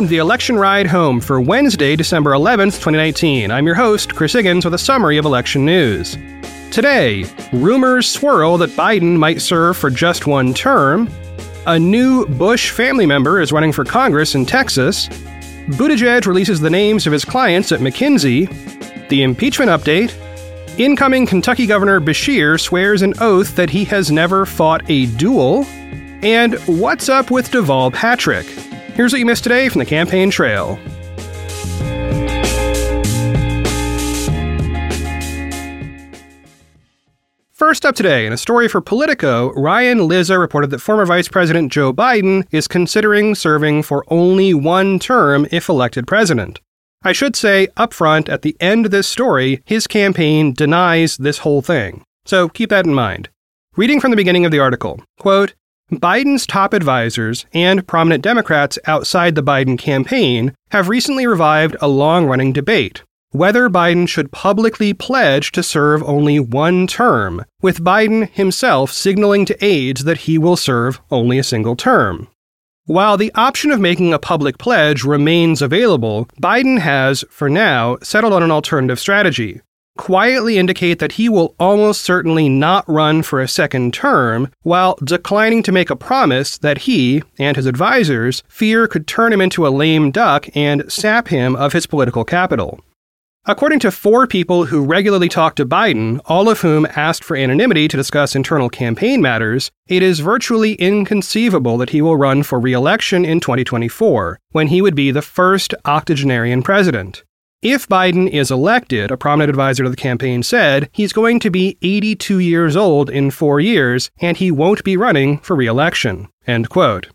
welcome to the election ride home for Wednesday, December 11th, 2019. I'm your host, Chris Higgins, with a summary of election news. Today, rumors swirl that Biden might serve for just one term. A new Bush family member is running for Congress in Texas. Buttigieg releases the names of his clients at McKinsey. The impeachment update. Incoming Kentucky Governor Beshear swears an oath that he has never fought a duel. And what's up with Deval Patrick? Here's what you missed today from the campaign trail. First up today, in a story for Politico, Ryan Lizza reported that former Vice President Joe Biden is considering serving for only one term if elected president. I should say up front at the end of this story, his campaign denies this whole thing. So keep that in mind. Reading from the beginning of the article, quote, Biden's top advisors and prominent Democrats outside the Biden campaign have recently revived a long running debate whether Biden should publicly pledge to serve only one term, with Biden himself signaling to aides that he will serve only a single term. While the option of making a public pledge remains available, Biden has, for now, settled on an alternative strategy. Quietly indicate that he will almost certainly not run for a second term, while declining to make a promise that he and his advisers fear could turn him into a lame duck and sap him of his political capital. According to four people who regularly talk to Biden, all of whom asked for anonymity to discuss internal campaign matters, it is virtually inconceivable that he will run for re election in 2024, when he would be the first octogenarian president. If Biden is elected, a prominent advisor to the campaign said, he's going to be 82 years old in four years, and he won't be running for re election. End quote.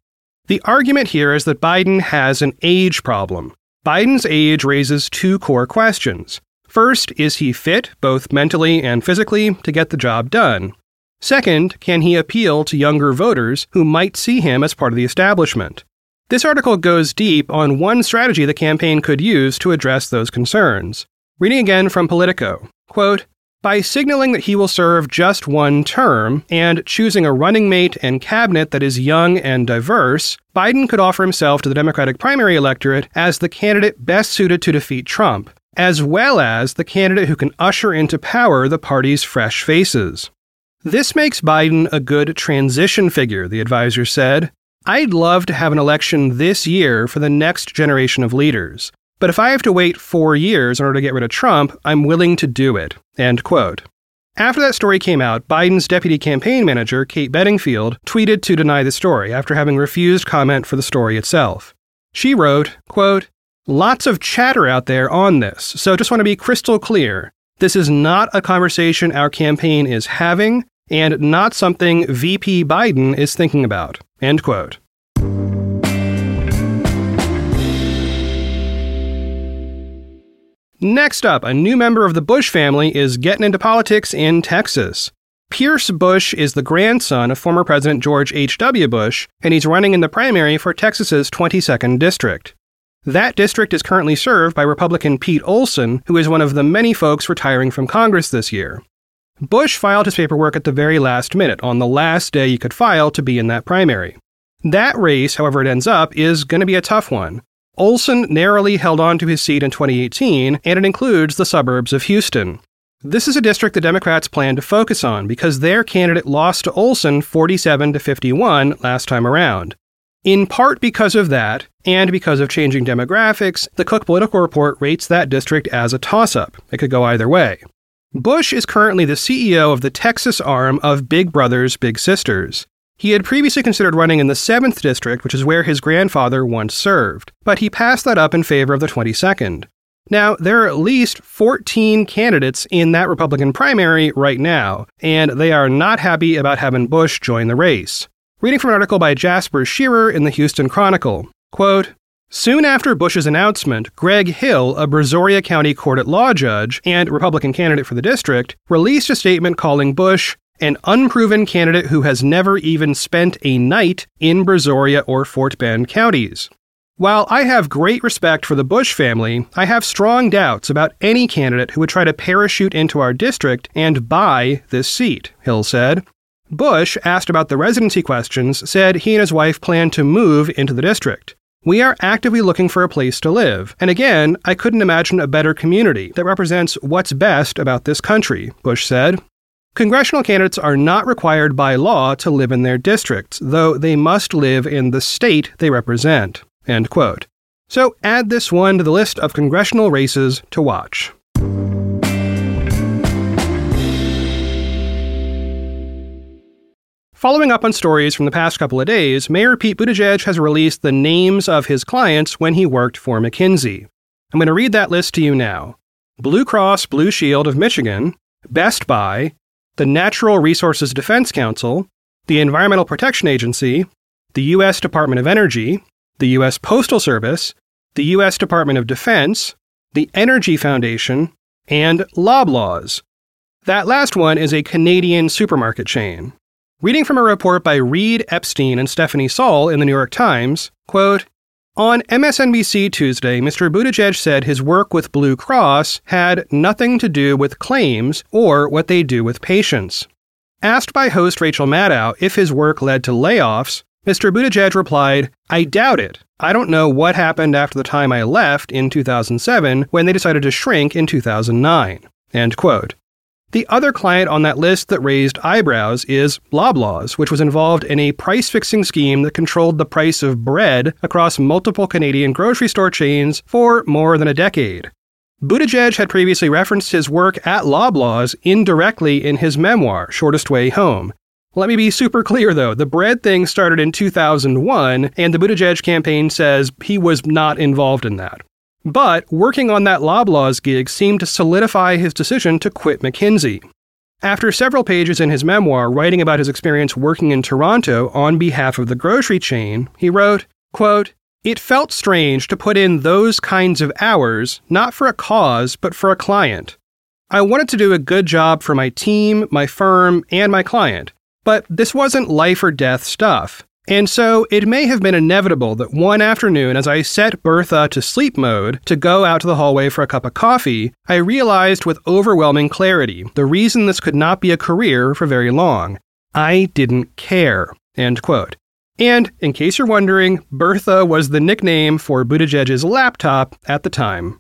The argument here is that Biden has an age problem. Biden's age raises two core questions. First, is he fit, both mentally and physically, to get the job done? Second, can he appeal to younger voters who might see him as part of the establishment? This article goes deep on one strategy the campaign could use to address those concerns. Reading again from Politico quote, by signaling that he will serve just one term and choosing a running mate and cabinet that is young and diverse, Biden could offer himself to the Democratic primary electorate as the candidate best suited to defeat Trump, as well as the candidate who can usher into power the party's fresh faces. This makes Biden a good transition figure, the advisor said. I'd love to have an election this year for the next generation of leaders. But if I have to wait four years in order to get rid of Trump, I'm willing to do it. End quote. After that story came out, Biden's deputy campaign manager, Kate Bedingfield, tweeted to deny the story after having refused comment for the story itself. She wrote, quote, Lots of chatter out there on this, so just want to be crystal clear. This is not a conversation our campaign is having, and not something VP Biden is thinking about. End quote. Next up, a new member of the Bush family is getting into politics in Texas. Pierce Bush is the grandson of former President George H.W. Bush, and he's running in the primary for Texas's 22nd district. That district is currently served by Republican Pete Olson, who is one of the many folks retiring from Congress this year. Bush filed his paperwork at the very last minute, on the last day you could file to be in that primary. That race, however it ends up, is going to be a tough one. Olson narrowly held on to his seat in 2018, and it includes the suburbs of Houston. This is a district the Democrats plan to focus on because their candidate lost to Olson 47 to 51 last time around. In part because of that, and because of changing demographics, the Cook Political Report rates that district as a toss up. It could go either way. Bush is currently the CEO of the Texas arm of Big Brothers Big Sisters. He had previously considered running in the 7th District, which is where his grandfather once served, but he passed that up in favor of the 22nd. Now, there are at least 14 candidates in that Republican primary right now, and they are not happy about having Bush join the race. Reading from an article by Jasper Scherer in the Houston Chronicle, quote, Soon after Bush's announcement, Greg Hill, a Brazoria County Court at Law judge and Republican candidate for the district, released a statement calling Bush an unproven candidate who has never even spent a night in Brazoria or Fort Bend counties. While I have great respect for the Bush family, I have strong doubts about any candidate who would try to parachute into our district and buy this seat, Hill said. Bush, asked about the residency questions, said he and his wife plan to move into the district. We are actively looking for a place to live. And again, I couldn't imagine a better community that represents what's best about this country, Bush said. Congressional candidates are not required by law to live in their districts, though they must live in the state they represent. End quote. So add this one to the list of congressional races to watch. Following up on stories from the past couple of days, Mayor Pete Buttigieg has released the names of his clients when he worked for McKinsey. I'm going to read that list to you now Blue Cross Blue Shield of Michigan, Best Buy, the Natural Resources Defense Council, the Environmental Protection Agency, the U.S. Department of Energy, the U.S. Postal Service, the U.S. Department of Defense, the Energy Foundation, and Loblaws. That last one is a Canadian supermarket chain. Reading from a report by Reid Epstein and Stephanie Saul in the New York Times, quote, on MSNBC Tuesday, Mr. Buttigieg said his work with Blue Cross had nothing to do with claims or what they do with patients. Asked by host Rachel Maddow if his work led to layoffs, Mr. Buttigieg replied, I doubt it. I don't know what happened after the time I left in 2007 when they decided to shrink in 2009. End quote. The other client on that list that raised eyebrows is Loblaws, which was involved in a price fixing scheme that controlled the price of bread across multiple Canadian grocery store chains for more than a decade. Buttigieg had previously referenced his work at Loblaws indirectly in his memoir, Shortest Way Home. Let me be super clear though, the bread thing started in 2001, and the Buttigieg campaign says he was not involved in that. But working on that Loblaws gig seemed to solidify his decision to quit McKinsey. After several pages in his memoir writing about his experience working in Toronto on behalf of the grocery chain, he wrote, quote, It felt strange to put in those kinds of hours, not for a cause, but for a client. I wanted to do a good job for my team, my firm, and my client, but this wasn't life or death stuff. And so it may have been inevitable that one afternoon, as I set Bertha to sleep mode to go out to the hallway for a cup of coffee, I realized with overwhelming clarity the reason this could not be a career for very long. I didn't care. End quote. And in case you're wondering, Bertha was the nickname for Buttigieg's laptop at the time.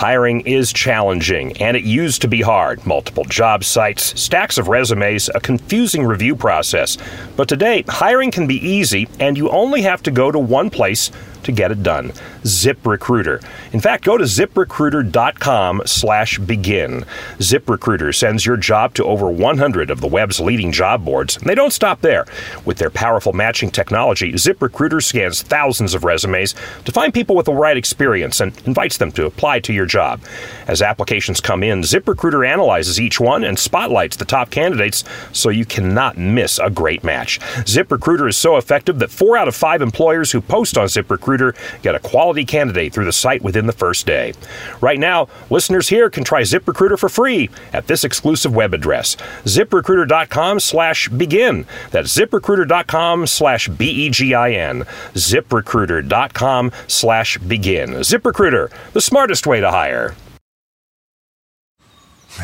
Hiring is challenging, and it used to be hard. Multiple job sites, stacks of resumes, a confusing review process. But today, hiring can be easy, and you only have to go to one place to get it done. ZipRecruiter. In fact, go to ziprecruiter.com slash begin. ZipRecruiter sends your job to over 100 of the web's leading job boards, and they don't stop there. With their powerful matching technology, ZipRecruiter scans thousands of resumes to find people with the right experience and invites them to apply to your job. As applications come in, ZipRecruiter analyzes each one and spotlights the top candidates so you cannot miss a great match. ZipRecruiter is so effective that four out of five employers who post on ZipRecruiter get a quality candidate through the site within the first day. Right now, listeners here can try ZipRecruiter for free at this exclusive web address, ziprecruiter.com slash begin. That's ziprecruiter.com slash B-E-G-I-N. ziprecruiter.com slash begin. ZipRecruiter, the smartest way to hire.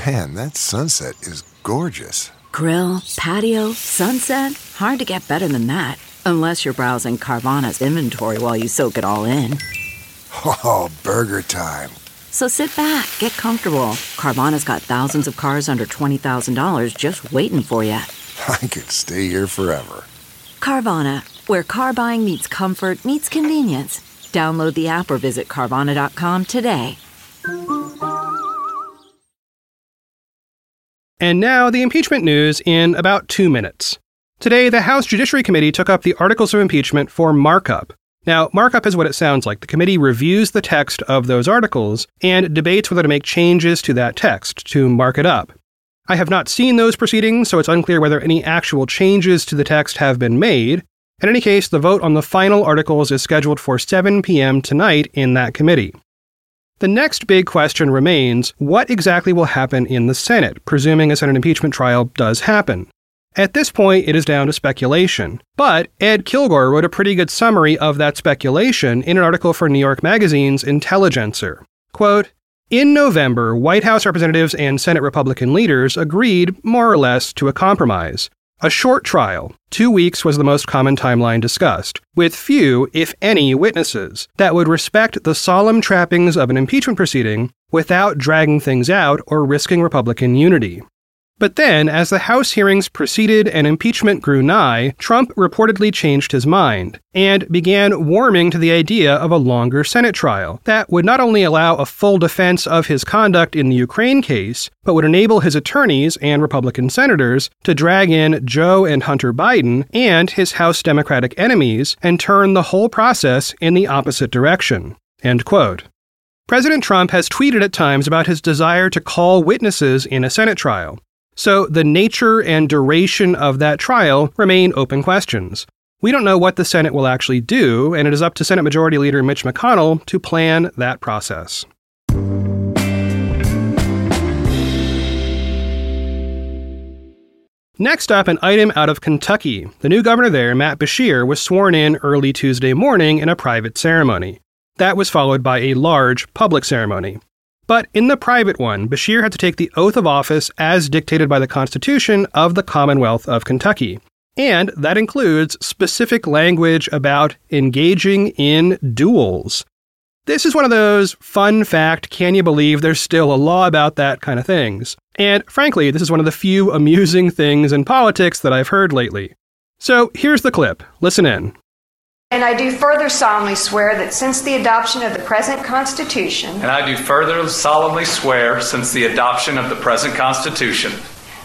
Man, that sunset is gorgeous. Grill, patio, sunset. Hard to get better than that. Unless you're browsing Carvana's inventory while you soak it all in. Oh, burger time. So sit back, get comfortable. Carvana's got thousands of cars under $20,000 just waiting for you. I could stay here forever. Carvana, where car buying meets comfort, meets convenience. Download the app or visit Carvana.com today. And now the impeachment news in about two minutes. Today, the House Judiciary Committee took up the articles of impeachment for markup. Now, markup is what it sounds like. The committee reviews the text of those articles and debates whether to make changes to that text to mark it up. I have not seen those proceedings, so it's unclear whether any actual changes to the text have been made. In any case, the vote on the final articles is scheduled for 7 p.m. tonight in that committee. The next big question remains what exactly will happen in the Senate, presuming a Senate impeachment trial does happen? At this point, it is down to speculation. But Ed Kilgore wrote a pretty good summary of that speculation in an article for New York Magazine's Intelligencer. Quote, In November, White House representatives and Senate Republican leaders agreed, more or less, to a compromise. A short trial, two weeks was the most common timeline discussed, with few, if any, witnesses that would respect the solemn trappings of an impeachment proceeding without dragging things out or risking Republican unity. But then, as the House hearings proceeded and impeachment grew nigh, Trump reportedly changed his mind and began warming to the idea of a longer Senate trial that would not only allow a full defense of his conduct in the Ukraine case, but would enable his attorneys and Republican senators to drag in Joe and Hunter Biden and his House Democratic enemies and turn the whole process in the opposite direction. End quote. President Trump has tweeted at times about his desire to call witnesses in a Senate trial, so the nature and duration of that trial remain open questions. We don't know what the Senate will actually do, and it is up to Senate Majority Leader Mitch McConnell to plan that process. Next up, an item out of Kentucky. The new governor there, Matt Beshear, was sworn in early Tuesday morning in a private ceremony. That was followed by a large public ceremony. But in the private one, Beshear had to take the oath of office as dictated by the Constitution of the Commonwealth of Kentucky. And that includes specific language about engaging in duels. This is one of those fun fact, can you believe there's still a law about that kind of things. And frankly, this is one of the few amusing things in politics that I've heard lately. So here's the clip. Listen in. And I do further solemnly swear that since the adoption of the present Constitution, And I do further solemnly swear, since the adoption of the present Constitution,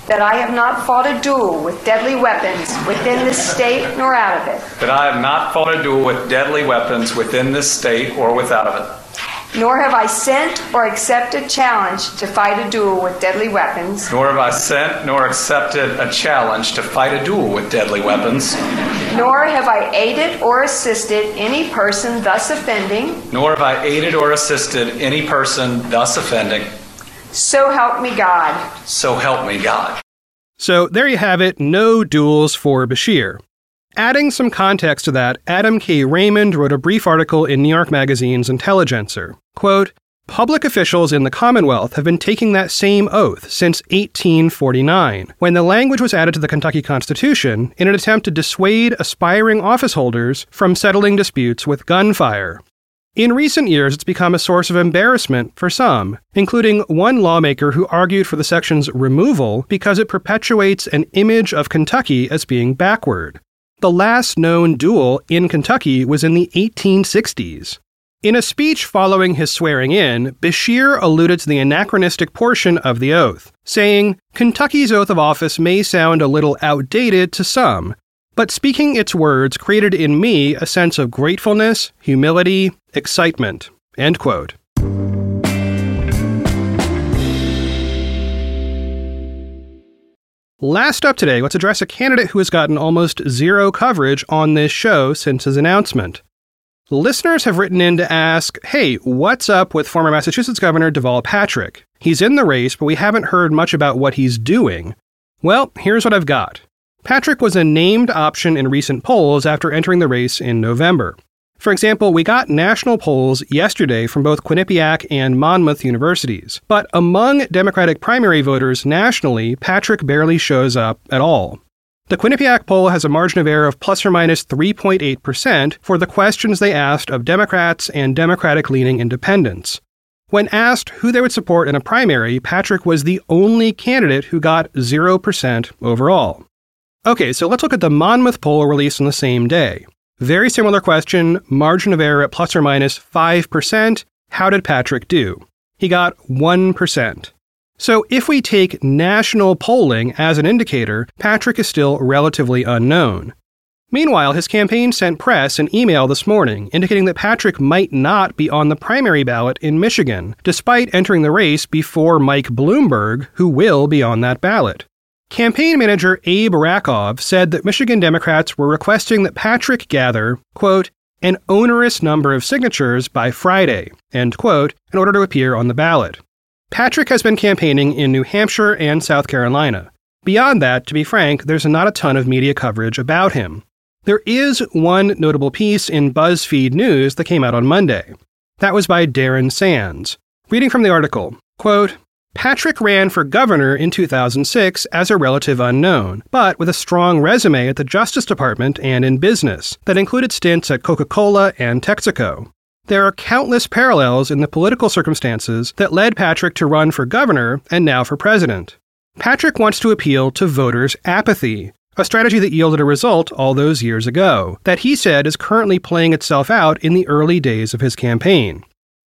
that I have not fought a duel with deadly weapons within this state nor out of it, that I have not fought a duel with deadly weapons within this state or without of it, nor have I sent or accepted challenge to fight a duel with deadly weapons, nor have I sent nor accepted a challenge to fight a duel with deadly weapons, nor have I aided or assisted any person thus offending, nor have I aided or assisted any person thus offending. so help me God. So help me God. So there you have it no duels for Beshear. Adding some context to that, Adam K. Raymond wrote a brief article in New York Magazine's Intelligencer. Quote, Public officials in the Commonwealth have been taking that same oath since 1849, when the language was added to the Kentucky Constitution in an attempt to dissuade aspiring officeholders from settling disputes with gunfire. In recent years, it's become a source of embarrassment for some, including one lawmaker who argued for the section's removal because it perpetuates an image of Kentucky as being backward. The last known duel in Kentucky was in the 1860s. In a speech following his swearing in, Beshear alluded to the anachronistic portion of the oath, saying, Kentucky's oath of office may sound a little outdated to some, but speaking its words created in me a sense of gratefulness, humility, excitement. End quote. Last up today, let's address a candidate who has gotten almost zero coverage on this show since his announcement. Listeners have written in to ask, hey, what's up with former Massachusetts Governor Deval Patrick? He's in the race, but we haven't heard much about what he's doing. Well, here's what I've got. Patrick was a named option in recent polls after entering the race in November. For example, we got national polls yesterday from both Quinnipiac and Monmouth universities. But among Democratic primary voters nationally, Patrick barely shows up at all. The Quinnipiac poll has a margin of error of plus or minus 3.8% for the questions they asked of Democrats and Democratic leaning independents. When asked who they would support in a primary, Patrick was the only candidate who got 0% overall. Okay, so let's look at the Monmouth poll released on the same day. Very similar question, margin of error at plus or minus 5%. How did Patrick do? He got 1%. So if we take national polling as an indicator, Patrick is still relatively unknown. Meanwhile, his campaign sent press an email this morning indicating that Patrick might not be on the primary ballot in Michigan, despite entering the race before Mike Bloomberg, who will be on that ballot. Campaign manager Abe Rakov said that Michigan Democrats were requesting that Patrick gather, quote, an onerous number of signatures by Friday, end quote, in order to appear on the ballot. Patrick has been campaigning in New Hampshire and South Carolina. Beyond that, to be frank, there's not a ton of media coverage about him. There is one notable piece in BuzzFeed News that came out on Monday. That was by Darren Sands. Reading from the article, quote, Patrick ran for governor in 2006 as a relative unknown, but with a strong resume at the Justice Department and in business that included stints at Coca Cola and Texaco. There are countless parallels in the political circumstances that led Patrick to run for governor and now for president. Patrick wants to appeal to voters' apathy, a strategy that yielded a result all those years ago, that he said is currently playing itself out in the early days of his campaign.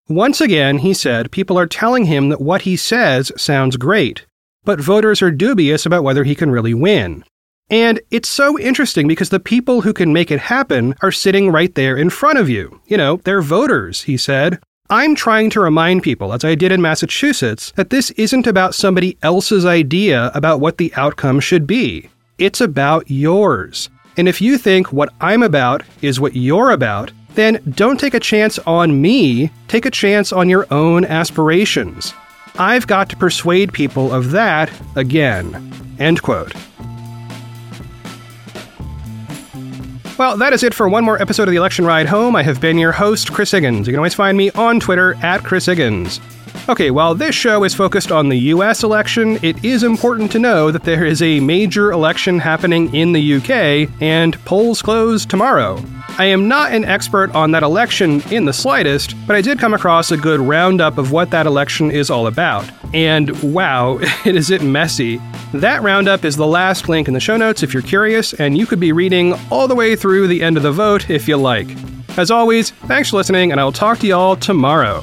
Once again, he said people are telling him that what he says sounds great, but voters are dubious about whether he can really win. And it's so interesting because the people who can make it happen are sitting right there in front of you. You know, they're voters, he said. I'm trying to remind people, as I did in Massachusetts, that this isn't about somebody else's idea about what the outcome should be. It's about yours. And if you think what I'm about is what you're about, then don't take a chance on me, take a chance on your own aspirations. I've got to persuade people of that again. End quote. Well, that is it for one more episode of the Election Ride Home. I have been your host, Chris Higgins. You can always find me on Twitter at Chris Higgins. Okay, while this show is focused on the US election, it is important to know that there is a major election happening in the UK, and polls close tomorrow. I am not an expert on that election in the slightest, but I did come across a good roundup of what that election is all about. And wow, is it messy. That roundup is the last link in the show notes if you're curious, and you could be reading all the way through the end of the vote if you like. As always, thanks for listening, and I will talk to y'all tomorrow.